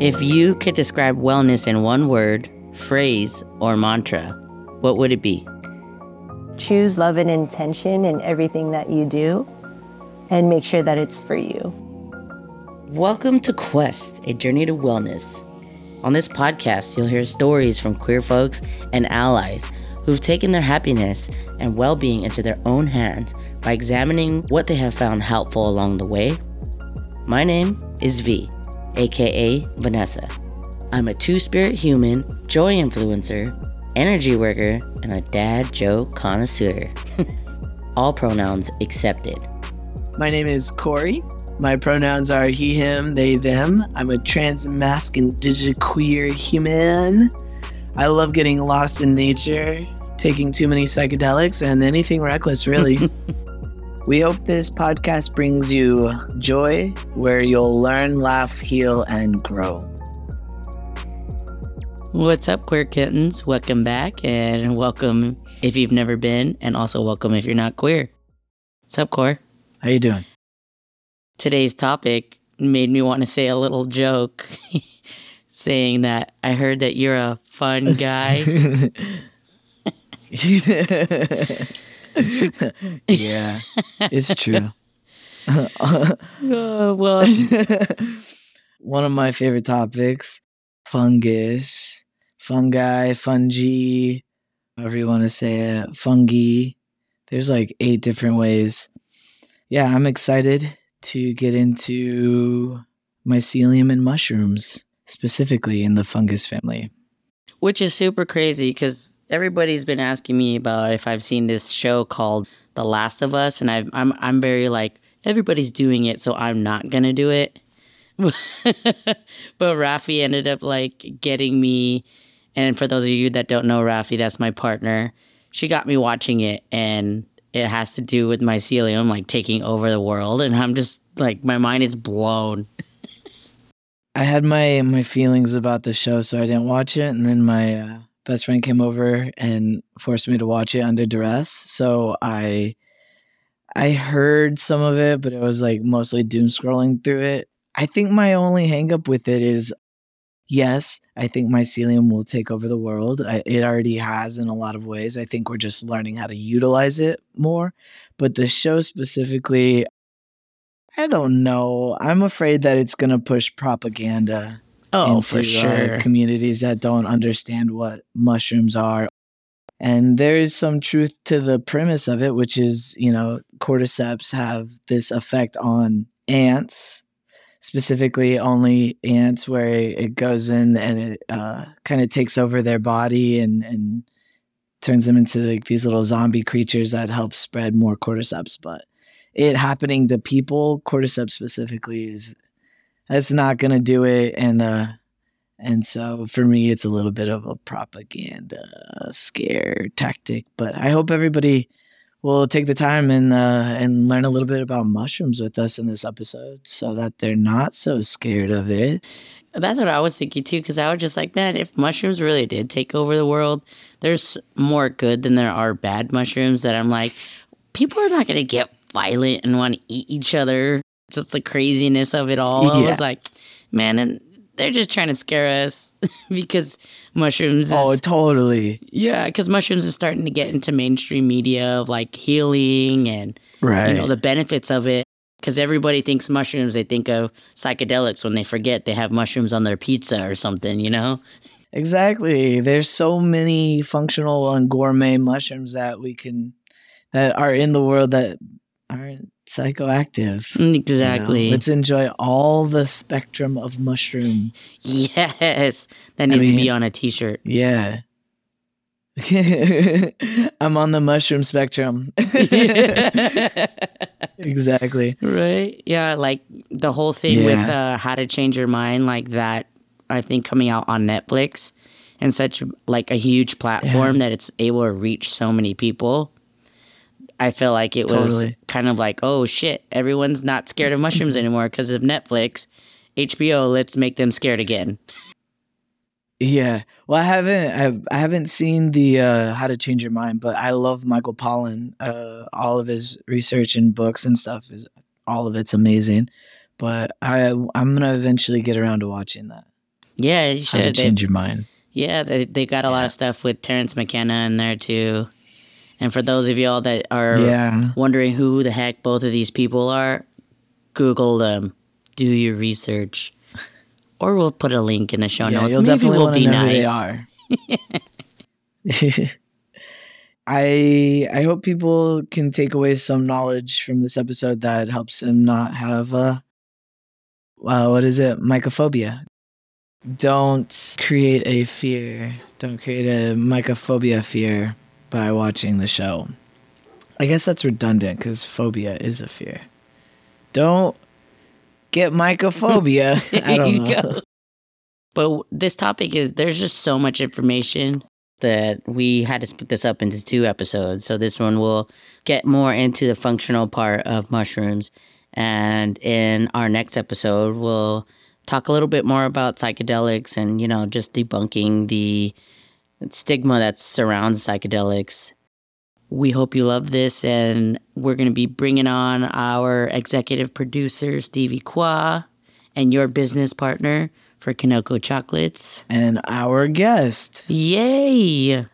If you could describe wellness in one word, phrase, or mantra, what would it be? Choose love and intention in everything that you do and make sure that it's for you. Welcome to Quest, a journey to wellness. On this podcast, you'll hear stories from queer folks and allies who've taken their happiness and well being into their own hands by examining what they have found helpful along the way. My name is V, aka Vanessa. I'm a two spirit human, joy influencer, energy worker, and a dad joke connoisseur. All pronouns accepted. My name is Kori. My pronouns are he, him, they, them. I'm a transmasculine digiqueer human. I love getting lost in nature, taking too many psychedelics, and anything reckless, really. we hope this podcast brings you joy where you'll learn, laugh, heal, and grow. What's up, queer kittens? Welcome back, and welcome if you've never been, and also welcome if you're not queer. What's up, Core? How you doing? Today's topic made me want to say a little joke, saying that I heard that you're a fun guy. yeah, it's true. Uh, well, One of my favorite topics fungus, fungi, fungi, however you want to say it, fungi. There's like eight different ways. Yeah, I'm excited to get into mycelium and mushrooms, specifically in the fungus family. which is super crazy because everybody's been asking me about if I've seen this show called The Last of Us, and I've, I'm I'm very like everybody's doing it, so I'm not gonna do it. but Rafi ended up like getting me, and for those of you that don't know Rafi, that's my partner. She got me watching it, and it has to do with mycelium like taking over the world, and I'm just like my mind is blown. I had my my feelings about the show, so I didn't watch it. And then my uh, best friend came over and forced me to watch it under duress. So I I heard some of it, but it was like mostly doom scrolling through it. I think my only hangup with it is, yes, I think mycelium will take over the world. I, it already has in a lot of ways. I think we're just learning how to utilize it more. But the show specifically, I don't know. I'm afraid that it's going to push propaganda Oh, into for uh, sure. communities that don't understand what mushrooms are. And there's some truth to the premise of it, which is, you know, cordyceps have this effect on ants, specifically only ants, where it goes in and it uh, kind of takes over their body and, and turns them into like these little zombie creatures that help spread more cordyceps. But it happening to people, cordyceps specifically, is that's not going to do it. And uh, and so for me, it's a little bit of a propaganda scare tactic. But I hope everybody will take the time and uh, and learn a little bit about mushrooms with us in this episode, so that they're not so scared of it. That's what I was thinking too, because I was just like, man, if mushrooms really did take over the world, there's more good than there are bad mushrooms. That I'm like, people are not going to get violent and want to eat each other. Just the craziness of it all. I was like, man, and they're just trying to scare us because mushrooms. Is, Oh, totally. yeah, because mushrooms is starting to get into mainstream media of like healing and Right. you know the benefits of it because everybody thinks mushrooms they think of psychedelics when they forget they have mushrooms on their pizza or something you know Exactly. There's so many functional and gourmet mushrooms that we can that are in the world that aren't psychoactive. you know? exactly Let's enjoy all the spectrum of mushroom. yes that needs to be on a t-shirt Yeah. I'm on the mushroom spectrum. exactly. right yeah like the whole thing with uh, how to change your mind like that i think coming out on netflix and such like a huge platform that it's able to reach so many people i feel like it was Totally. kind of like oh shit everyone's not scared of mushrooms anymore because of netflix hbo let's make them scared again Yeah. Well, I haven't I've, I haven't seen the uh, How to Change Your Mind, but I love Michael Pollan. Uh, all of his research and books and stuff is all of it's amazing. But I I'm gonna eventually get around to watching that. Yeah, you should. How to. They, change your mind. yeah, they, they got a lot of stuff with Terence McKenna in there too. And for those of y'all that are Yeah. wondering who the heck both of these people are, Google them. Do your research. Or we'll put a link in the show yeah, notes. you'll Maybe definitely we'll be know nice. who they are. I I hope people can take away some knowledge from this episode that helps them not have uh what is it? Mycophobia. Don't create a fear. Don't create a mycophobia fear by watching the show. I guess that's redundant because phobia is a fear. Don't get mycophobia. I don't know. go. But this topic is there's just so much information that we had to split this up into two episodes. So this one will get more into the functional part of mushrooms. And in our next episode, we'll talk a little bit more about psychedelics and, you know, just debunking the stigma that surrounds psychedelics. We hope you love this, and we're going to be bringing on our executive producer, Stevie Cua, and your business partner for Kinoko Chocolates. And our guest. Yay!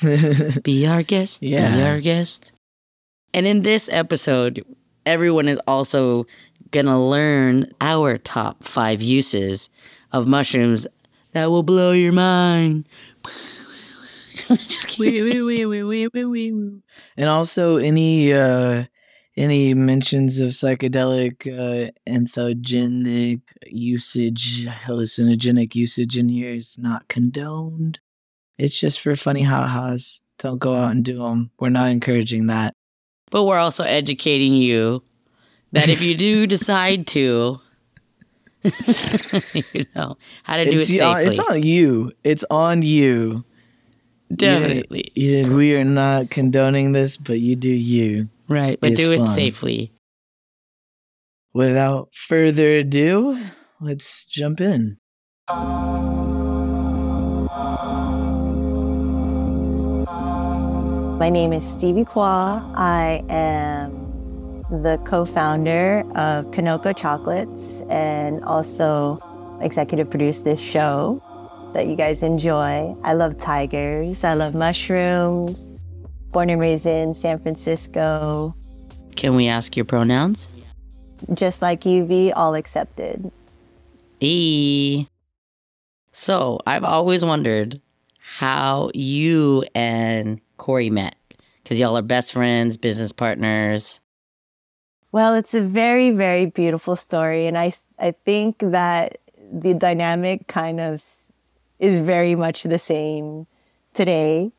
Be our guest. Yeah. Be our guest. And in this episode, everyone is also going to learn our top five uses of mushrooms that will blow your mind. Just kidding. and also any uh any mentions of psychedelic uh entheogenic usage hallucinogenic usage in here is not condoned. It's just for funny ha-has. Don't go out and do them we're not encouraging that. But we're also educating you that if you do decide to, you know, how to do it's, it on, safely. it's on you. It's on you Definitely. You- we are not condoning this but you do you Right. But It's do it fun. safely. without further ado let's jump in My name is Stevie Cua. I am the co founder of Kinoko Chocolates and also executive produce this show that you guys enjoy. I love tigers, I love mushrooms. Born and raised in San Francisco, Can we ask your pronouns? just like you, UV, all accepted. E. So I've always wondered how you and Kori met because y'all are best friends, business partners. Well, it's a very, very beautiful story. And I, I think that the dynamic kind of is very much the same today.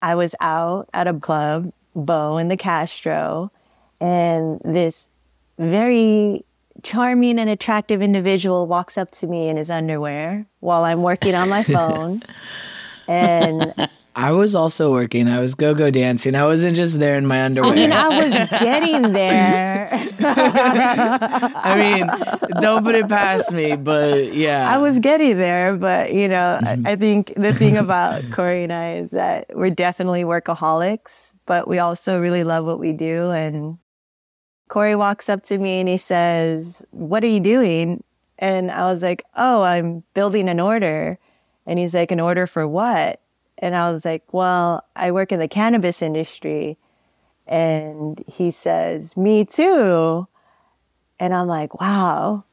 I was out at a club, Beaux and the Castro, and this very charming and attractive individual walks up to me in his underwear while I'm working on my phone. and I was also working. I was go-go dancing. I wasn't just there in my underwear. I mean, I was getting there. I mean, don't put it past me, but yeah. I was getting there, but you know, I, mm-hmm. I think the thing about Kori and I is that we're definitely workaholics, but we also really love what we do. And Kori walks up to me and he says, What are you doing? And I was like, Oh, I'm building an order. And he's like, An order for what? And I was like, Well, I work in the cannabis industry. And he says, Me too. And I'm like, Wow,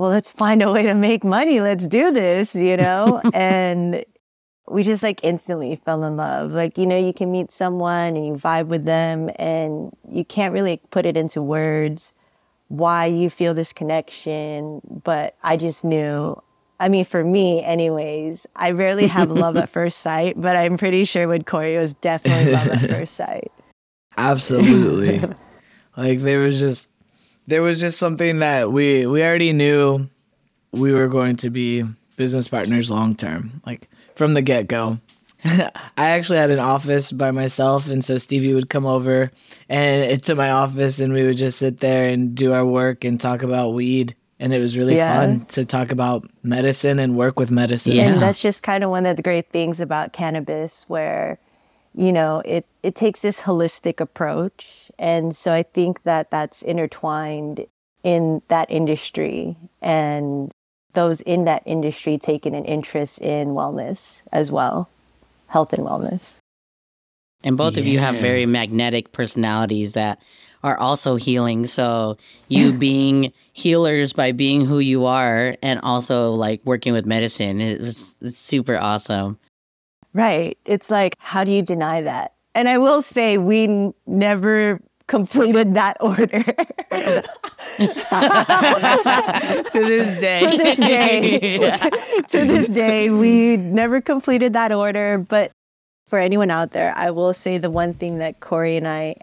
well, let's find a way to make money. Let's do this, you know? and we just like instantly fell in love. Like, you know, you can meet someone and you vibe with them and you can't really put it into words why you feel this connection. But I just knew. I mean, for me, anyways, I rarely have love at first sight, but I'm pretty sure with Kori, it was definitely love at first sight. Absolutely. like there was just there was just something that we we already knew we were going to be business partners long term. Like from the get-go. I actually had an office by myself and so Stevie would come over and to my office and we would just sit there and do our work and talk about weed and it was really Yeah. fun to talk about medicine and work with medicine. Yeah. And that's just kind of one of the great things about cannabis where, you know, it, it takes this holistic approach. And so I think that that's intertwined in that industry. And those in that industry taking an interest in wellness as well, health and wellness. And both of you have very magnetic personalities that are also healing. So you being healers by being who you are and also like working with medicine, it was it's super awesome. Right. It's like, how do you deny that? And I will say, we n- never completed that order. to this day. to this day, to this day, we never completed that order. But for anyone out there, I will say the one thing that Kori and I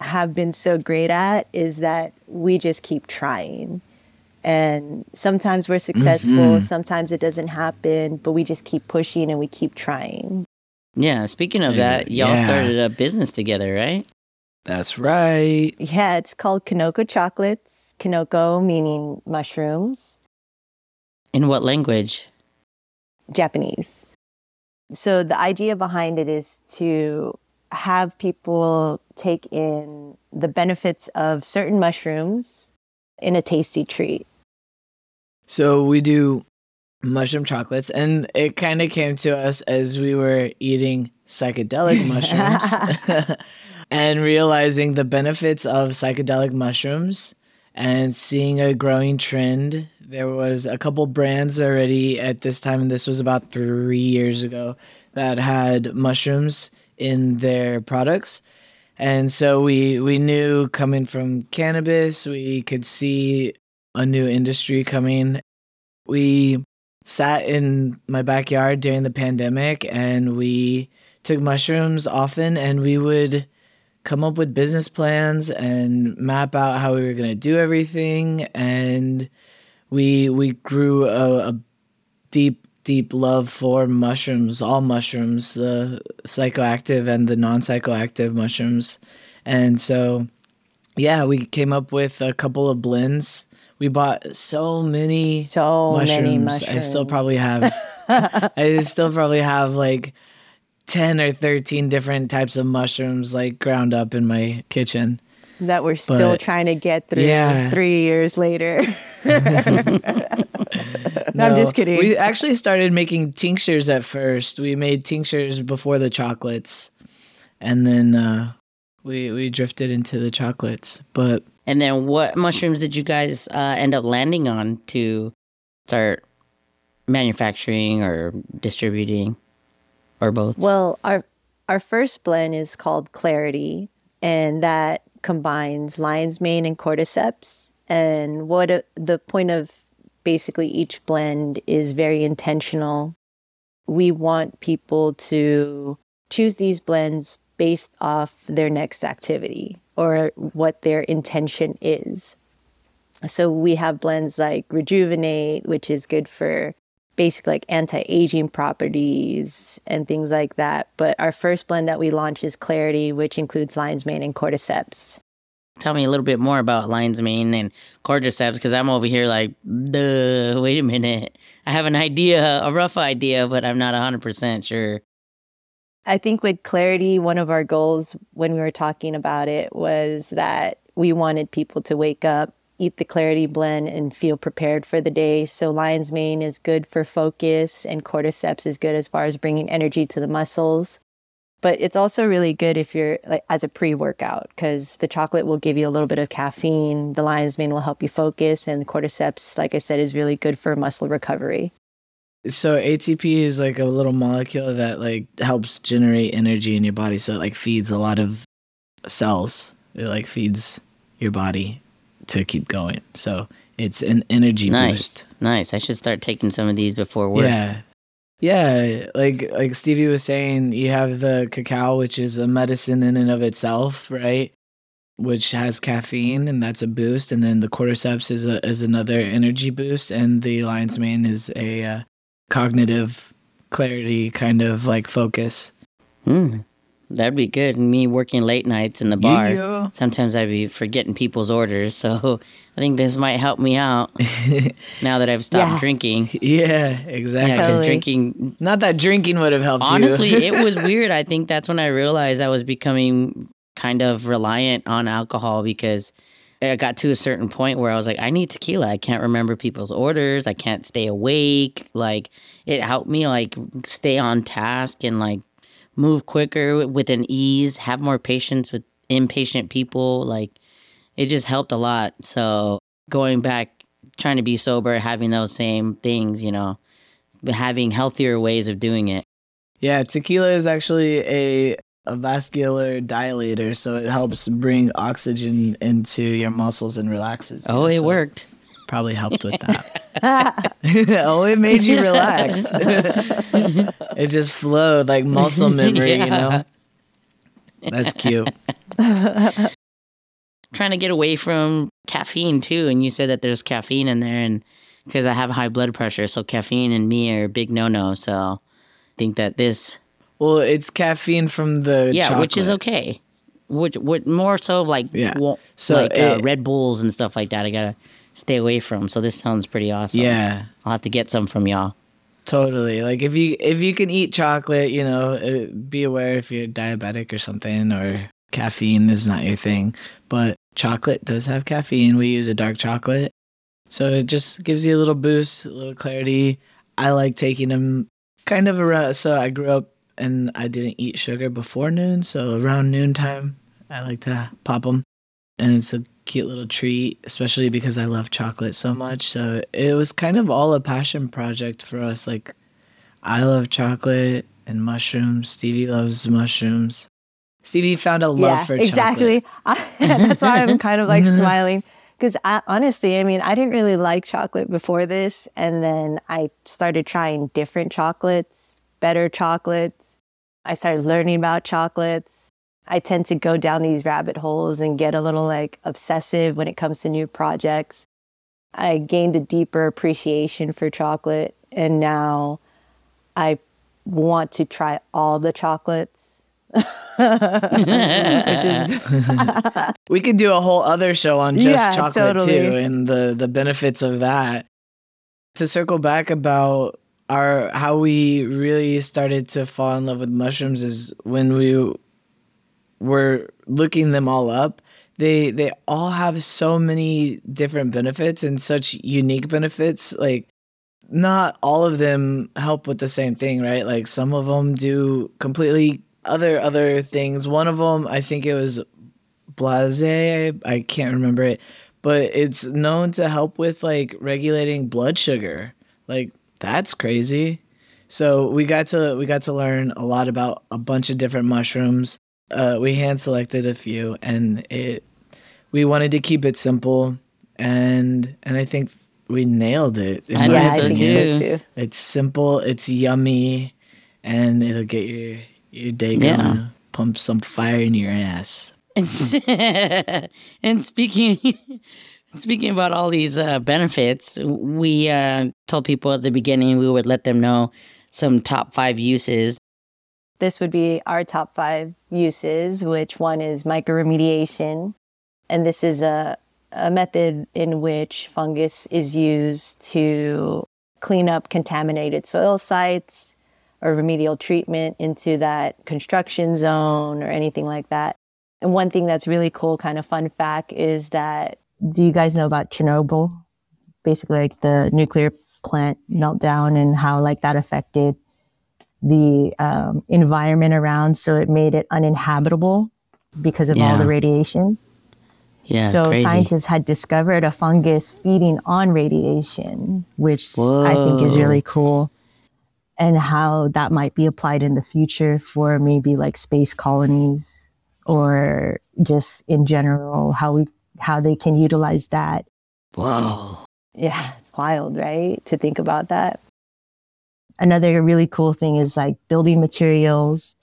have been so great at is that we just keep trying. And sometimes we're successful, Mhm. sometimes it doesn't happen, but we just keep pushing and we keep trying. Yeah, speaking of that, y'all Yeah. started a business together, right? That's right. Yeah, it's called Kinoko Chocolates. Kinoko meaning mushrooms, In what language? Japanese. So the idea behind it is to have people take in the benefits of certain mushrooms in a tasty treat. So we do mushroom chocolates, and it kind of came to us as we were eating psychedelic mushrooms and realizing the benefits of psychedelic mushrooms and seeing a growing trend. There was a couple brands already at this time, and this was about three years ago, that had mushrooms in their products. And so we we knew coming from cannabis, we could see a new industry coming. We sat in my backyard during the pandemic and we took mushrooms often and we would come up with business plans and map out how we were going to do everything and we we grew a, a deep deep love for mushrooms all mushrooms the psychoactive and the non-psychoactive mushrooms and so yeah we came up with a couple of blends we bought so many So many mushrooms. mushrooms. I still probably have I still probably have like 10 or 13 different types of mushrooms like ground up in my kitchen. That we're still But- trying to get through Yeah. three years later. No, I'm just kidding. We actually started making tinctures at first. We made tinctures before the chocolates. And then uh we we drifted into the chocolates. But And then what mushrooms did you guys uh, end up landing on to start manufacturing or distributing or both? Well, our our first blend is called Clarity, and that combines lion's mane and cordyceps. And what a, the point of basically each blend is very intentional. We want people to choose these blends based off their next activity or what their intention is. So we have blends like Rejuvenate, which is good for basic like anti-aging properties and things like that. But our first blend that we launched is Clarity, which includes lion's mane and cordyceps. Tell me a little bit more about lion's mane and cordyceps because I'm over here like, duh, wait a minute. I have an idea, a rough idea, but I'm not 100% sure. I think with Clarity, one of our goals when we were talking about it was that we wanted people to wake up, eat the Clarity blend, and feel prepared for the day. So lion's mane is good for focus, and cordyceps is good as far as bringing energy to the muscles. But it's also really good if you're like as a pre-workout because the chocolate will give you a little bit of caffeine. The lion's mane will help you focus, and cordyceps, like I said, is really good for muscle recovery. so ATP is like a little molecule that like helps generate energy in your body. So it like feeds a lot of cells. It like feeds your body to keep going. So it's an energy Nice. boost. Nice. I should start taking some of these before work. Yeah. Yeah, like like Stevie was saying, you have the cacao, which is a medicine in and of itself, right? Which has caffeine, and that's a boost. And then the cordyceps is a is another energy boost, and the lion's mane is a uh, cognitive clarity kind of like focus. Hmm. That'd be good. Me working late nights in the bar. Yeah. Sometimes I'd be forgetting people's orders. So I think this might help me out now that I've stopped Yeah. drinking. yeah, Yeah, exactly. because Totally. drinking Not that drinking would have helped honestly it was weird i think that's when i realized i was becoming kind of reliant on alcohol because I got to a certain point where I was like, I need tequila. I can't remember people's orders. I can't stay awake. Like it helped me like stay on task and like move quicker with an ease, have more patience with impatient people. Like it just helped a lot. So going back, trying to be sober, having those same things, you know, having healthier ways of doing it. Yeah, tequila is actually a a vascular dilator, so it helps bring oxygen into your muscles and relaxes. you, Oh, it so worked. Probably helped with that. oh, it made you relax. it just flowed like muscle memory, you know. That's cute. Trying to get away from caffeine too, and you said that there's caffeine in there, and because I have high blood pressure, so caffeine and me are a big no no. So I think that this, Well, it's caffeine from the yeah, which is okay. Which, what more so like Yeah. wa- So like uh, Red Bulls and stuff like that. I gotta stay away from. So this sounds pretty awesome. Yeah. I'll have to get some from y'all. Totally. Like if you if you can eat chocolate, you know, uh, be aware if you're diabetic or something or caffeine is not your thing. But chocolate does have caffeine. We use a dark chocolate. So it just gives you a little boost, a little clarity. I like taking them kind of around so I grew up and I didn't eat sugar before noon, so around noontime I like to pop them. And it's a cute little treat, especially because I love chocolate so much. So it was kind of all a passion project for us. Like, I love chocolate and mushrooms. Stevie loves mushrooms. Stevie found a love yeah, for exactly. I, that's why I'm kind of like smiling because I, honestly, I mean, I didn't really like chocolate before this, and then I started trying different chocolates, better chocolates. I started learning about chocolates. I tend to go down these rabbit holes and get a little like obsessive when it comes to new projects. I gained a deeper appreciation for chocolate, and now I want to try all the chocolates. We could do a whole other show on just Yeah, chocolate too and the the benefits of that. To circle back about our how we really started to fall in love with mushrooms is when we were looking them all up. They they all have so many different benefits and such unique benefits like not all of them help with the same thing, right? Like some of them do completely other other things. One of them, I think it was blase, I, I can't remember it, but it's known to help with like regulating blood sugar. Like that's crazy. So we got to we got to learn a lot about a bunch of different mushrooms. Uh, we hand selected a few, and it we wanted to keep it simple, and and I think we nailed it. I yeah, I think so too. too. It's simple, it's yummy, and it'll get your your day going. Yeah. Pump some fire in your ass. and speaking speaking about all these uh, benefits, we uh, told people at the beginning we would let them know some top five uses. This would be our top five uses, which one is mycoremediation. And this is a, a method in which fungus is used to clean up contaminated soil sites or remedial treatment into that construction zone or anything like that. And one thing that's really cool, kind of fun fact, is that do you guys know about Chernobyl? Basically, like the nuclear plant meltdown and how like that affected the um, environment around, so it made it uninhabitable because of all the radiation. Yeah, so crazy. scientists had discovered a fungus feeding on radiation, which I think is really cool, and how that might be applied in the future for maybe like space colonies or just in general how we how they can utilize that. Wow. Yeah, it's wild, right? To think about that. Another really cool thing is like building materials,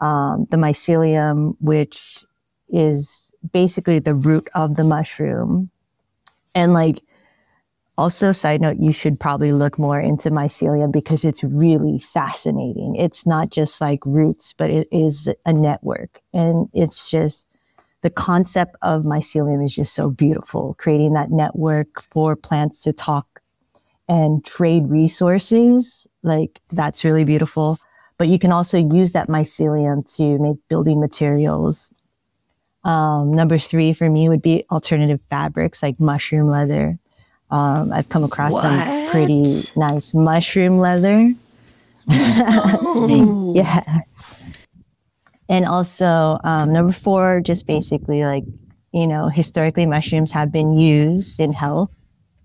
um, the mycelium, which is basically the root of the mushroom. And like, also, side note, you should probably look more into mycelium because it's really fascinating. It's not just like roots, but it is a network. And it's just the concept of mycelium is just so beautiful, creating that network for plants to talk and trade resources. Like, that's really beautiful. But you can also use that mycelium to make building materials. Um, number three for me would be alternative fabrics like mushroom leather. Um, I've come across some pretty nice mushroom leather. Oh. yeah. And also, um, number four, just basically like, you know, historically mushrooms have been used in health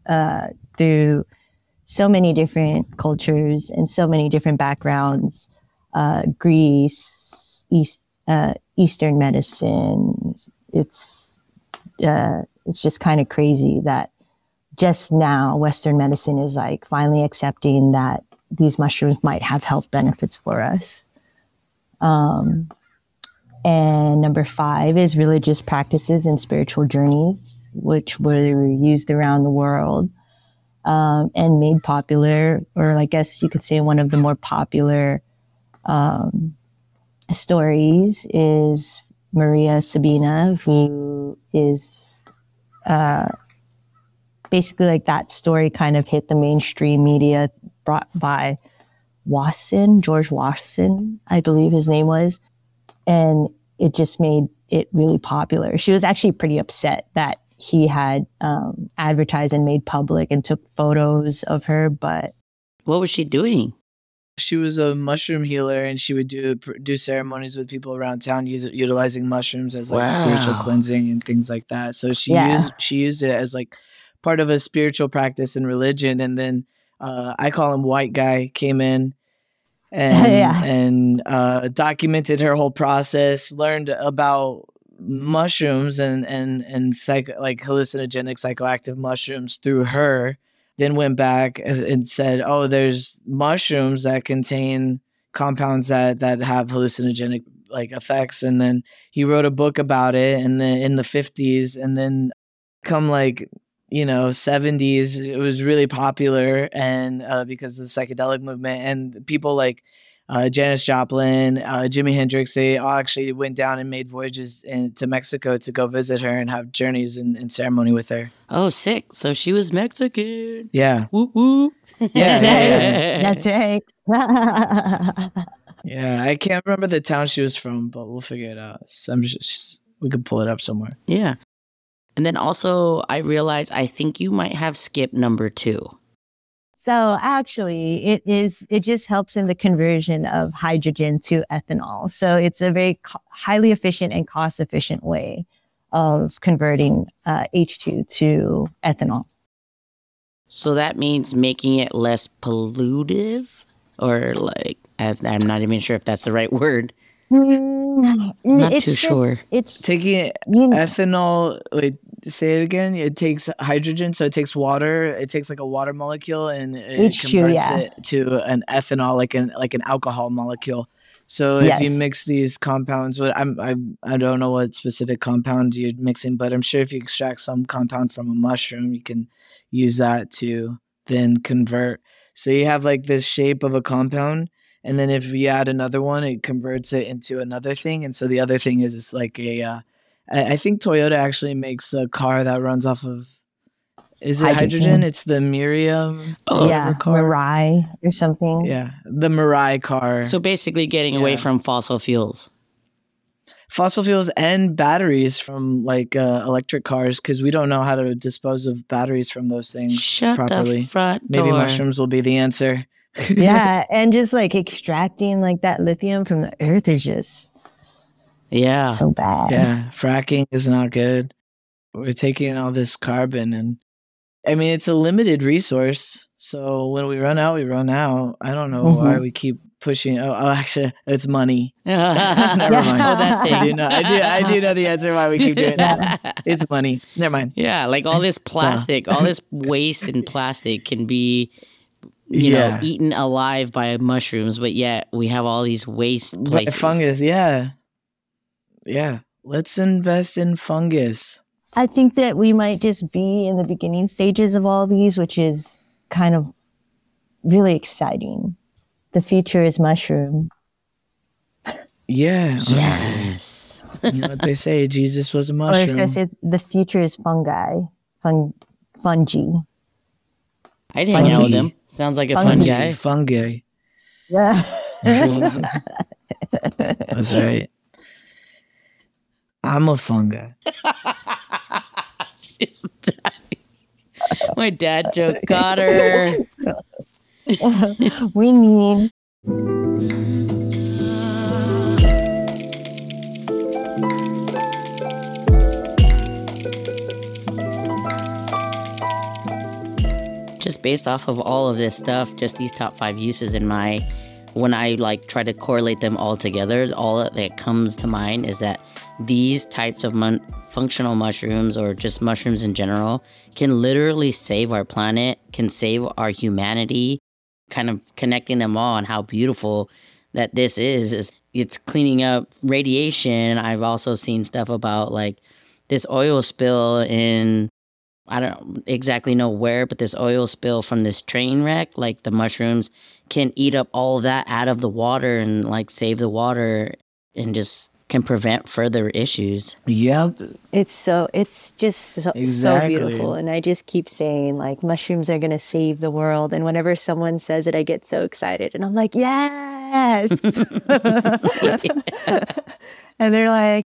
uh, through so many different cultures and so many different backgrounds. Uh, Greece, East, uh, Eastern medicine. It's, uh, it's just kind of crazy that just now Western medicine is like finally accepting that these mushrooms might have health benefits for us. Um, and number five is religious practices and spiritual journeys, which were used around the world um, and made popular, or I guess you could say one of the more popular um, stories is Maria Sabina, who is uh, basically like that story kind of hit the mainstream media brought by Wasson, George Wasson, I believe his name was. And it just made it really popular. She was actually pretty upset that he had um, advertised and made public and took photos of her, but What was she doing? She was a mushroom healer, and she would do do ceremonies with people around town, use, utilizing mushrooms as like spiritual cleansing and things like that. So she Yeah. used she used it as like part of a spiritual practice and religion. And then uh, I call him White Guy came in and Yeah. and uh, documented her whole process, learned about mushrooms and and and like hallucinogenic psychoactive mushrooms through her then went back and said oh there's mushrooms that contain compounds that that have hallucinogenic like effects. And then he wrote a book about it and then in the 50s and then come like you know 70s it was really popular and uh, because of the psychedelic movement and people like uh, Janis Joplin, uh, Jimi Hendrix, they all actually went down and made voyages in, to Mexico to go visit her and have journeys and, and ceremony with her. Oh, sick. So she was Mexican. Yeah, Whoop whoop. Yeah, that's right. That's right. yeah. I can't remember the town she was from, but we'll figure it out. Some just, we could pull it up somewhere. Yeah. And then also, I realized I think you might have skipped number two. So actually, it is. It just helps in the conversion of hydrogen to ethanol. So it's a very co- highly efficient and cost efficient way of converting uh, H2 to ethanol. So that means making it less pollutive, or like I- I'm not even sure if that's the right word. Mm, Not it's too just- sure. It's Taking it, you, ethanol, wait, say it again. It takes hydrogen, so it takes water. It takes like a water molecule and it H2, converts yeah. it to an ethanol, like an like an alcohol molecule. So if you mix these compounds, what I'm I I don't know what specific compound you're mixing, but I'm sure if you extract some compound from a mushroom, you can use that to then convert. So you have like this shape of a compound, and then if you add another one, it converts it into another thing. And so the other thing is it's like a uh, I, I think Toyota actually makes a car that runs off of is it hydrogen? Hydrogen. It's the Miriam Oh, yeah, car. Mirai or something. Yeah, the Mirai car. So basically, getting away from fossil fuels. fossil fuels and batteries from like uh, electric cars because we don't know how to dispose of batteries from those things Shut properly. the front Maybe mushrooms will be the answer. yeah, and just like extracting like that lithium from the earth is just Yeah. so bad. Yeah, fracking is not good. We're taking all this carbon and I mean it's a limited resource. So when we run out, we run out. I don't know why Mhm. we keep pushing. Oh, oh actually, it's money. Never mind. Oh, that thing. I do know. I do. I do know the answer why we keep doing that. It's money. Never mind. Yeah, like all this plastic, all this waste in plastic can be, you know, eaten alive by mushrooms, but yet we have all these waste places. fungus, yeah, yeah. Let's invest in fungus. I think that we might just be in the beginning stages of all these, which is kind of really exciting. The future is mushroom. Yeah. Yes. you know what they say? Jesus was a mushroom. Or should going to say the future is fungi, fun, fungi. I'd hang out with Fungi. Sounds like a fun Fungi. guy. Fungi. Yeah. That's right. I'm a fungi. She's dying. My dad joke got her. we mean just based off of all of this stuff, just these top five uses in my when I like try to correlate them all together, all that comes to mind is that these types of mon- functional mushrooms or just mushrooms in general can literally save our planet, can save our humanity, kind of connecting them all and how beautiful that this is is it's cleaning up radiation. I've also seen stuff about like this oil spill in I don't exactly know where, but this oil spill from this train wreck, like the mushrooms can eat up all that out of the water and like save the water and just can prevent further issues. Yep. it's so it's just so, Exactly. so beautiful and i just keep saying like mushrooms are going to save the world and whenever someone says it i get so excited and i'm like yes and they're like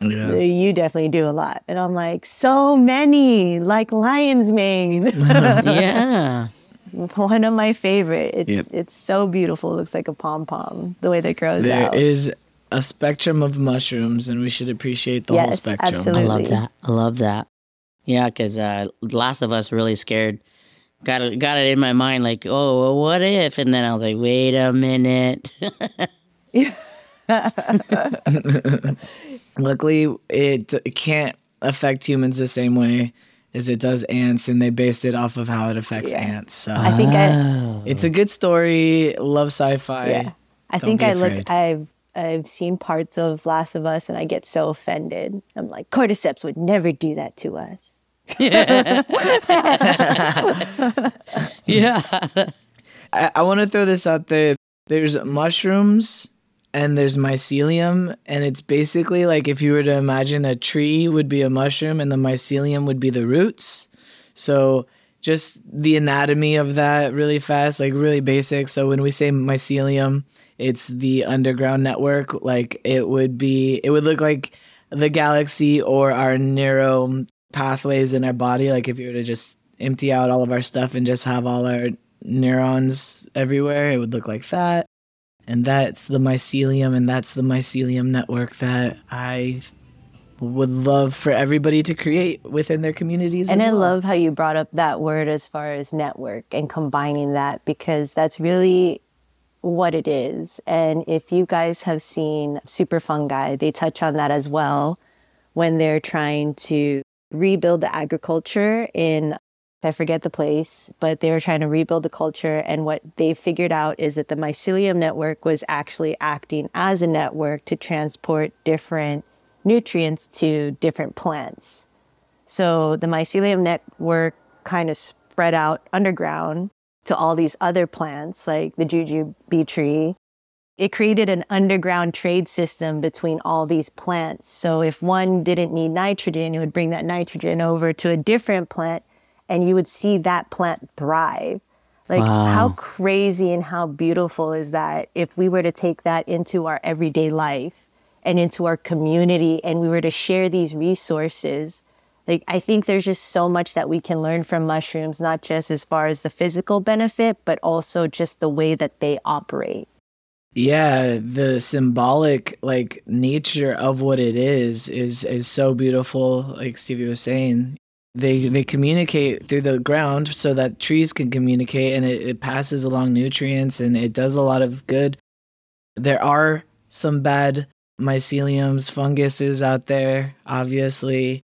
Yeah. you definitely do a lot and i'm like so many like lion's mane yeah. one of my favorite it's Yep. it's so beautiful it looks like a pom-pom the way that grows There out is a spectrum of mushrooms, and we should appreciate the whole Yes, spectrum. absolutely. I love that. I love that. Yeah, because uh, Last of Us really scared. Got it, got it in my mind like, oh, well, what if? And then I was like, wait a minute. Luckily, it can't affect humans the same way as it does ants, and they based it off of how it affects Yeah. ants. So i think i Oh. it's a good story. Love sci-fi. Yeah. I Don't think I look afraid. I've I've seen parts of Last of Us and I get so offended. I'm like, cordyceps would never do that to us. yeah. I, I want to throw this out there. There's mushrooms and there's mycelium, and it's basically like if you were to imagine a tree would be a mushroom and the mycelium would be the roots. So just the anatomy of that really fast, like really basic. So when we say mycelium, it's the underground network. Like it would be, it would look like the galaxy or our neuro pathways in our body. Like if you were to just empty out all of our stuff and just have all our neurons everywhere, it would look like that. And that's the mycelium, and that's the mycelium network that I would love for everybody to create within their communities. And I well. love how you brought up that word as far as network and combining that because that's really what it is. And if you guys have seen Super Fungi, they touch on that as well when they're trying to rebuild the agriculture in I forget the place, but they were trying to rebuild the culture. And what they figured out is that the mycelium network was actually acting as a network to transport different nutrients to different plants. So the mycelium network kind of spread out underground to all these other plants, like the jujube tree. It created an underground trade system between all these plants. So if one didn't need nitrogen, it would bring that nitrogen over to a different plant and you would see that plant thrive. Like, Wow. how crazy and how beautiful is that if we were to take that into our everyday life and into our community and we were to share these resources? Like, I think there's just so much that we can learn from mushrooms, not just as far as the physical benefit, but also just the way that they operate. yeah the symbolic like nature of what it is is is so beautiful like stevie was saying. They they communicate through the ground so that trees can communicate and it, it passes along nutrients and it does a lot of good. There are some bad myceliums funguses out there obviously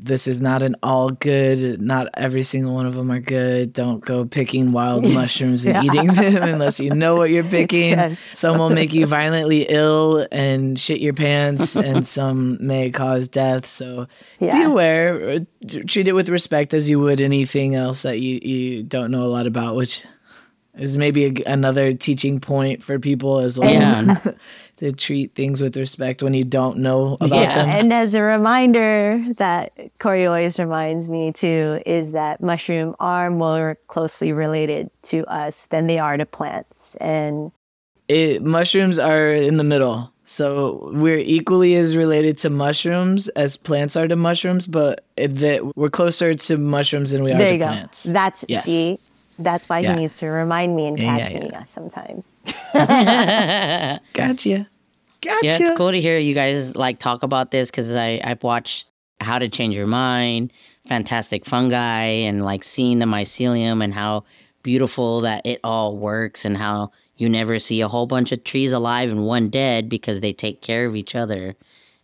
this is not an all good not every single one of them are good don't go picking wild mushrooms and Yeah. eating them unless you know what you're picking Yes. some will make you violently ill and shit your pants and some may cause death so be aware uh, treat it with respect as you would anything else that you, you don't know a lot about which is maybe a, another teaching point for people as well Yeah. to treat things with respect when you don't know about Yeah. them And as a reminder that Kori always reminds me too is that mushroom are more closely related to us than they are to plants. And it, mushrooms are in the middle So we're equally as related to mushrooms as plants are to mushrooms, but that we're closer to mushrooms than we are there to you go. plants. That's Yes. see. That's why Yeah. he needs to remind me and Yeah, catch yeah, me uh, sometimes. Gotcha. Gotcha. Yeah, it's cool to hear you guys like talk about this because I I've watched How to Change Your Mind, Fantastic Fungi, and like seeing the mycelium and how beautiful that it all works and how you never see a whole bunch of trees alive and one dead because they take care of each other,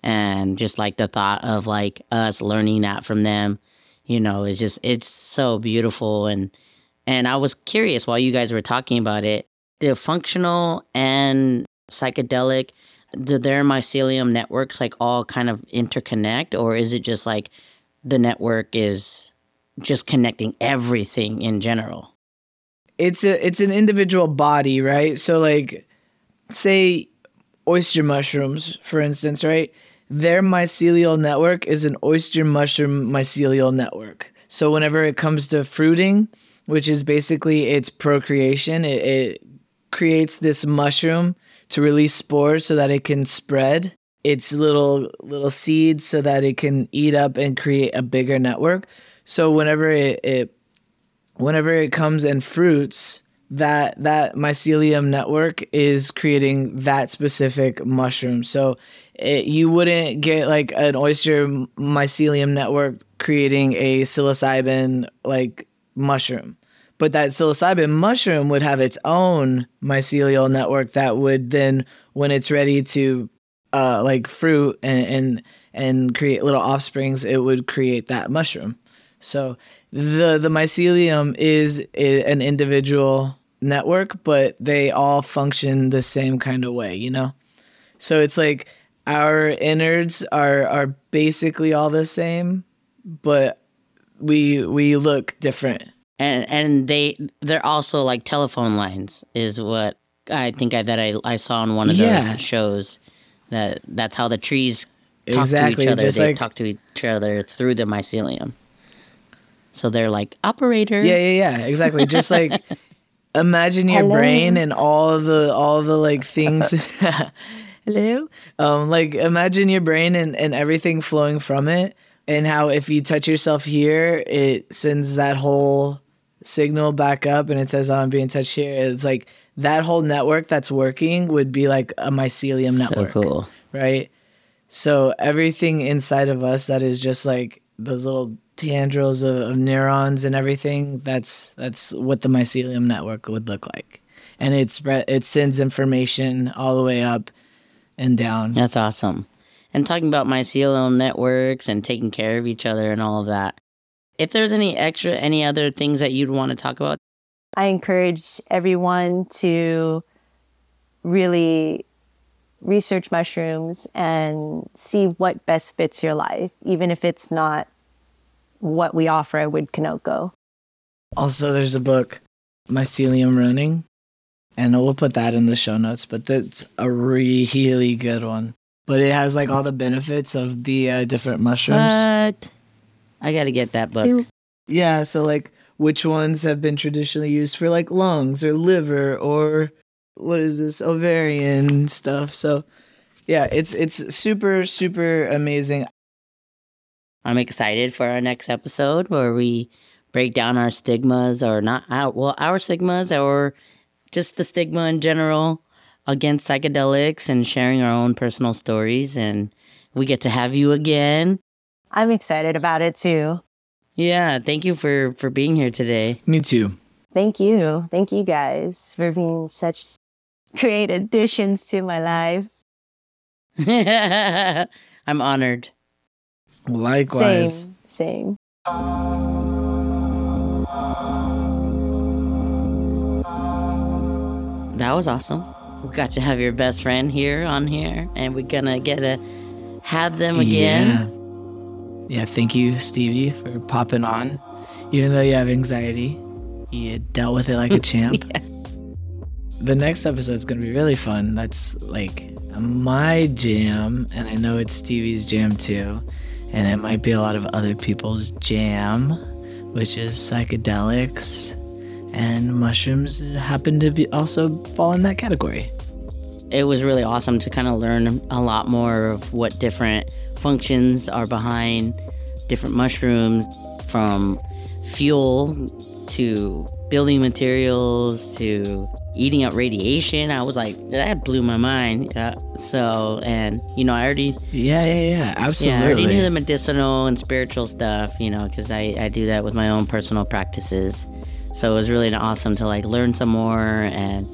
and just like the thought of like us learning that from them, you know, is just it's so beautiful and and I was curious while you guys were talking about it, the functional and psychedelic do their mycelium networks like all kind of interconnect or is it just like the network is just connecting everything in general it's a it's an individual body, right? So like say oyster mushrooms, for instance, right? Their mycelial network is an oyster mushroom mycelial network. So whenever it comes to fruiting, which is basically its procreation, it, it creates this mushroom to release spores so that it can spread its little little seeds so that it can eat up and create a bigger network. So whenever it, it whenever it comes and fruits, that that mycelium network is creating that specific mushroom. So it, you wouldn't get like an oyster mycelium network creating a psilocybin like mushroom. But that psilocybin mushroom would have its own mycelial network that would then, when it's ready to uh, like fruit and, and and create little offsprings, it would create that mushroom. So the the mycelium is an individual network, but they all function the same kind of way, you know. So it's like our innards are are basically all the same, but we we look different. And and they they're also like telephone lines is what i think I, that I, I saw on one of Yeah. those shows that that's how the trees talk Exactly, to each other they like- talk to each other through the mycelium so they're like operator Yeah, yeah, yeah, exactly. Just like imagine your Hello. brain and all the all the like things. Hello. Um, like imagine your brain and and everything flowing from it, and how if you touch yourself here, it sends that whole signal back up, and it says, "Oh, I'm being touched here." It's like that whole network that's working would be like a mycelium so network cool right? So everything inside of us that is just like those little tendrils of, of neurons and everything. That's that's what the mycelium network would look like, and it spread it sends information all the way up and down. That's awesome. And talking about mycelial networks and taking care of each other and all of that. If there's any extra, any other things that you'd want to talk about, I encourage everyone to really research mushrooms and see what best fits your life, even if it's not what we offer at Wood Kinoko. Also, there's a book, Mycelium Running, and we'll put that in the show notes. But that's a really good one. But it has like all the benefits of the uh, different mushrooms. what? I got to get that book. Yeah, so like which ones have been traditionally used for like lungs or liver or what is this ovarian stuff. So yeah, it's it's super super amazing. I'm excited for our next episode where we break down our stigmas or not our well our stigmas or just the stigma in general against psychedelics and sharing our own personal stories and we get to have you again. I'm excited about it too. Yeah, thank you for for being here today. Me too. Thank you. Thank you guys for being such great additions to my life. I'm honored. Likewise. Same, same. That was awesome. We got to have your best friend here on here and we're gonna get to have them again. Yeah. Yeah, thank you, Stevie, for popping on. Even though you have anxiety, you dealt with it like a champ. The next episode is gonna be really fun. That's like my jam, and I know it's Stevie's jam too. And it might be a lot of other people's jam, which is psychedelics. And mushrooms happen to be also fall in that category. it was really awesome to kind of learn a lot more of what different functions are behind different mushrooms from fuel to building materials to eating up radiation. I was like, that blew my mind. Uh, so, and you know, I already, Yeah, yeah, yeah. Absolutely. yeah, I already knew the medicinal and spiritual stuff, you know, because I, I do that with my own personal practices. So it was really awesome to like learn some more and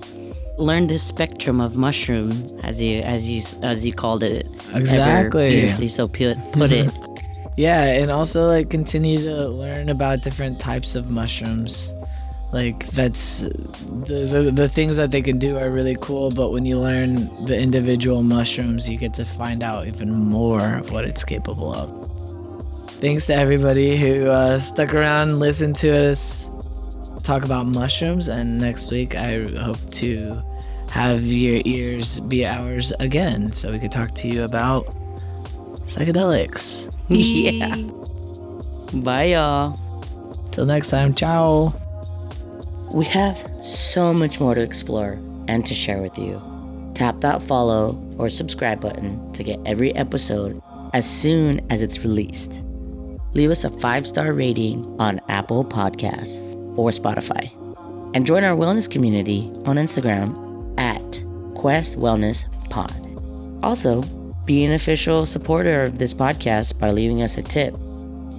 learn this spectrum of mushroom, as you as you as you called it. Exactly. beautifully so put put it. Yeah, and also like continue to learn about different types of mushrooms. Like that's the, the the things that they can do are really cool, but when you learn the individual mushrooms, you get to find out even more of what it's capable of. Thanks to everybody who uh, stuck around, and listened to us talk about mushrooms, and next week I hope to have your ears be ours again, so we could talk to you about psychedelics. yeah. Bye, y'all. Till next time, ciao. We have so much more to explore and to share with you. Tap that follow or subscribe button to get every episode as soon as it's released. Leave us a five star rating on Apple Podcasts or Spotify. And join our wellness community on Instagram at Quest Wellness Pod. Also, be an official supporter of this podcast by leaving us a tip.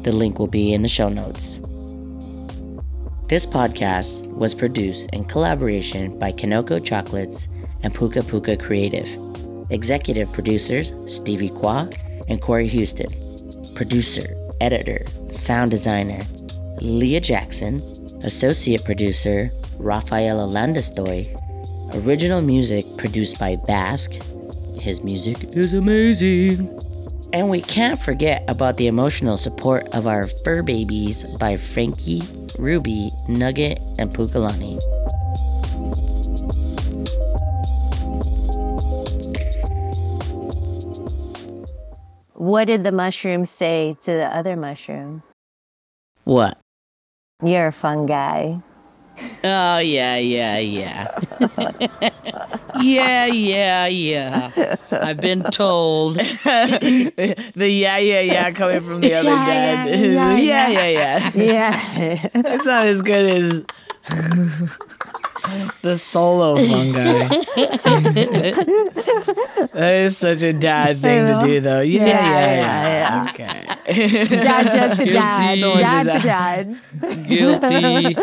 The link will be in the show notes. This podcast was produced in collaboration by Kinoko Chocolates and Puka Puka Creative. Executive producers Stevie Cua and Kori Houston. Producer, editor, sound designer Leah Jackson. Associate producer Raphaella Landestoy. Original music produced by BASK. His music is amazing. And we can't forget about the emotional support of our fur babies by Frankie, Ruby, Nugget, and Pukalani. What did the mushroom say to the other mushroom? What? You're a fun guy. Oh, yeah, yeah, yeah. yeah, yeah, yeah. I've been told. the yeah, yeah, yeah coming from the other Yeah, dad. yeah, Yeah, yeah, yeah, yeah. Yeah. It's not as good as the solo fungi. that is such a dad thing to do, though. Yeah, yeah, Yeah, yeah. Okay. dad joke to dad. Someone Dad to dad. Guilty.